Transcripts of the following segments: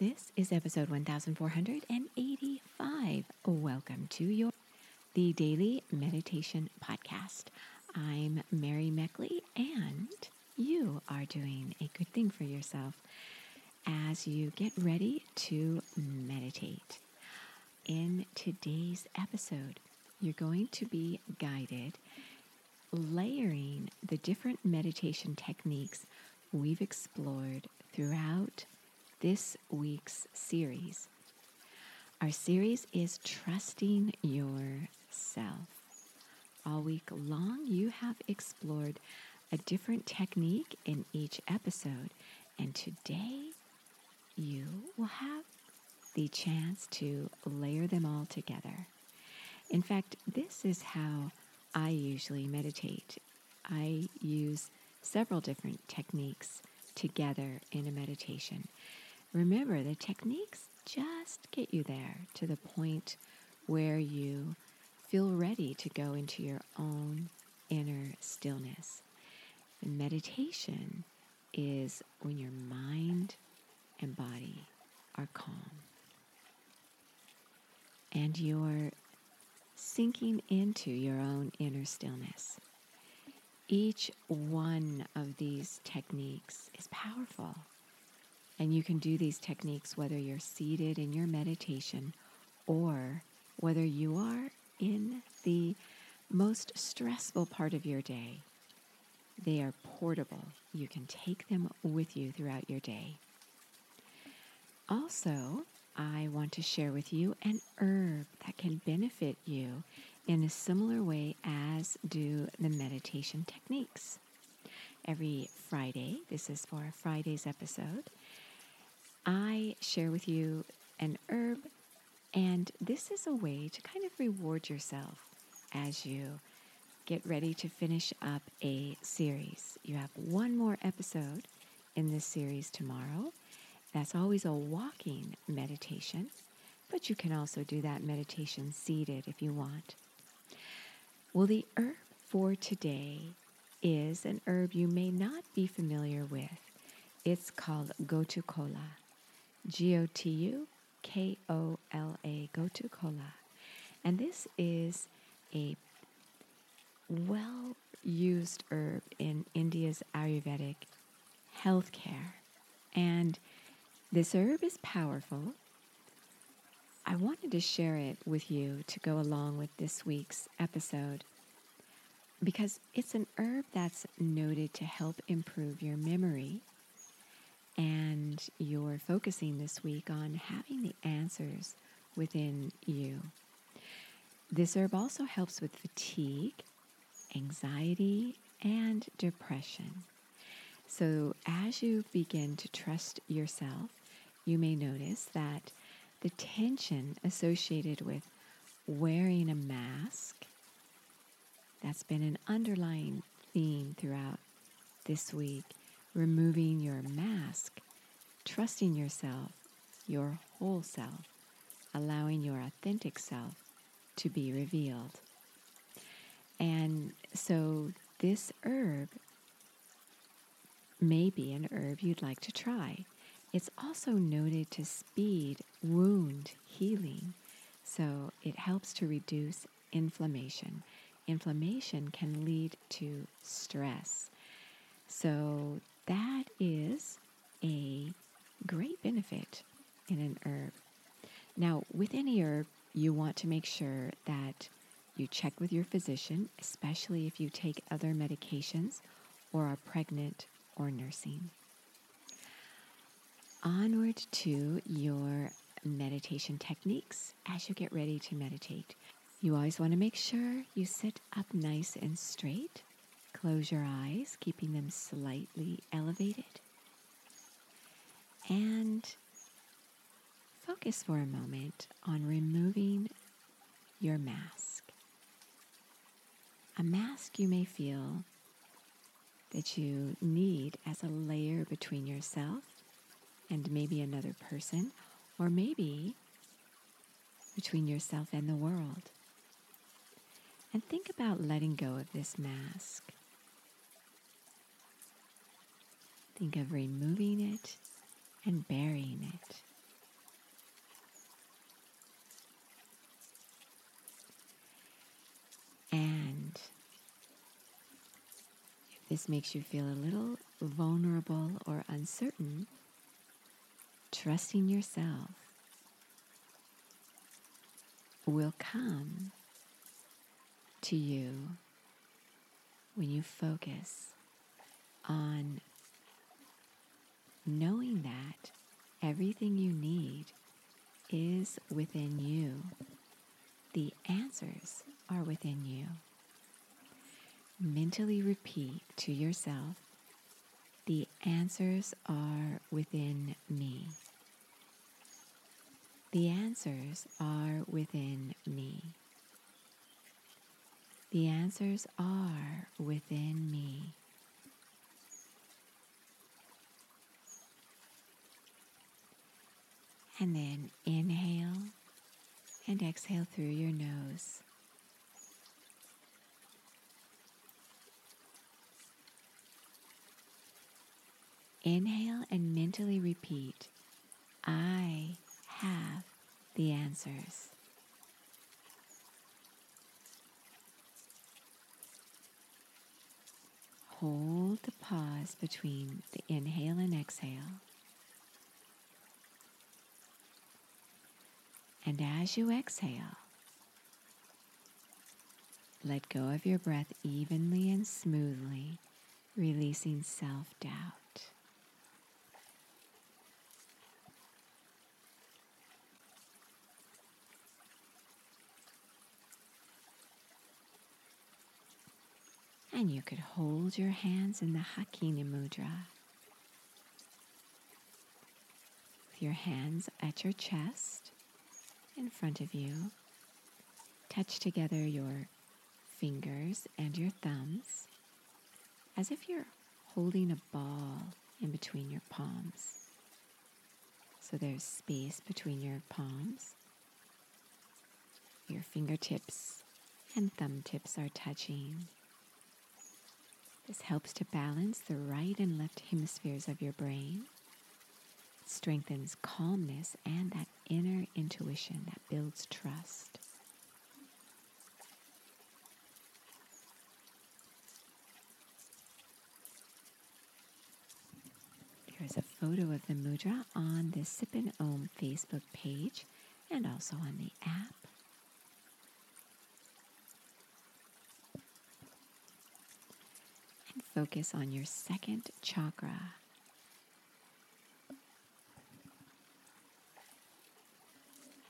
This is episode 1485. Welcome to your the Daily Meditation Podcast. I'm Mary Meckley, and you are doing a good thing for yourself as you get ready to meditate. In today's episode, you're going to be guided layering the different meditation techniques we've explored throughout this week's series. Our series is Trusting Yourself. All week long, you have explored a different technique in each episode, and today you will have the chance to layer them all together. In fact, this is how I usually meditate. I use several different techniques together in a meditation. Remember, the techniques just get you there to the point where you feel ready to go into your own inner stillness. The meditation is when your mind and body are calm and you're sinking into your own inner stillness. Each one of these techniques is powerful. And you can do these techniques whether you're seated in your meditation or whether you are in the most stressful part of your day. They are portable. You can take them with you throughout your day. Also, I want to share with you an herb that can benefit you in a similar way as do the meditation techniques. Every Friday, this is for Friday's episode, I share with you an herb, and this is a way to kind of reward yourself as you get ready to finish up a series. You have one more episode in this series tomorrow. That's always a walking meditation, but you can also do that meditation seated if you want. Well, the herb for today is an herb you may not be familiar with. It's called Gotu Kola. G O T U K O L A, Gotu Kola. And this is a well used herb in India's Ayurvedic healthcare. And this herb is powerful. I wanted to share it with you to go along with this week's episode because it's an herb that's noted to help improve your memory and you're focusing this week on having the answers within you. This herb also helps with fatigue, anxiety, and depression. So, as you begin to trust yourself, you may notice that the tension associated with wearing a mask that's been an underlying theme throughout this week removing your mask, trusting yourself, your whole self, allowing your authentic self to be revealed. And so, this herb may be an herb you'd like to try. It's also noted to speed wound healing, so it helps to reduce inflammation. Inflammation can lead to stress. So, that is a great benefit in an herb. Now, with any herb, you want to make sure that you check with your physician, especially if you take other medications or are pregnant or nursing. Onward to your meditation techniques as you get ready to meditate. You always want to make sure you sit up nice and straight Close your eyes, keeping them slightly elevated. And focus for a moment on removing your mask. A mask you may feel that you need as a layer between yourself and maybe another person, or maybe between yourself and the world. And think about letting go of this mask. Think of removing it and burying it. And if this makes you feel a little vulnerable or uncertain, trusting yourself will come to you when you focus on knowing that everything you need is within you. The answers are within you. Mentally repeat to yourself, the answers are within me. The answers are within me. The answers are within me. And then inhale and exhale through your nose. Inhale and mentally repeat, I have the answers. Hold the pause between the inhale and exhale. And as you exhale, let go of your breath evenly and smoothly, releasing self doubt. And you could hold your hands in the Hakini Mudra. With your hands at your chest in front of you. Touch together your fingers and your thumbs as if you're holding a ball in between your palms. So there's space between your palms. Your fingertips and thumb tips are touching. This helps to balance the right and left hemispheres of your brain strengthens calmness and that inner intuition that builds trust. There's a photo of the mudra on the Sip and Om Facebook page and also on the app. And focus on your second chakra,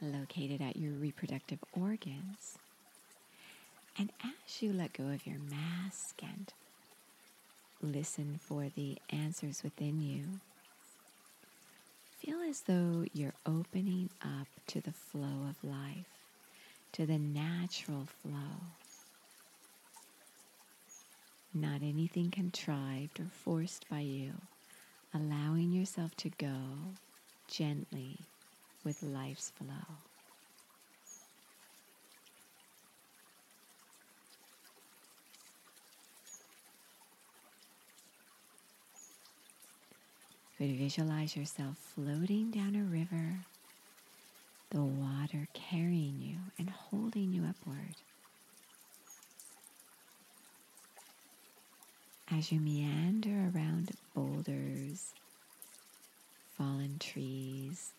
located at your reproductive organs. And as you let go of your mask and listen for the answers within you, feel as though you're opening up to the flow of life, to the natural flow. Not anything contrived or forced by you, allowing yourself to go gently with life's flow. could visualize yourself floating down a river, the water carrying you and holding you upward. As you meander around boulders, fallen trees,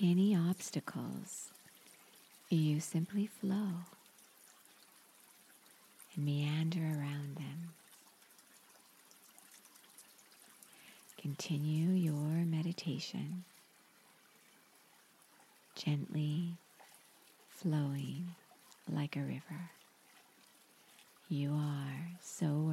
any obstacles, you simply flow and meander around them. Continue your meditation gently flowing like a river. You are so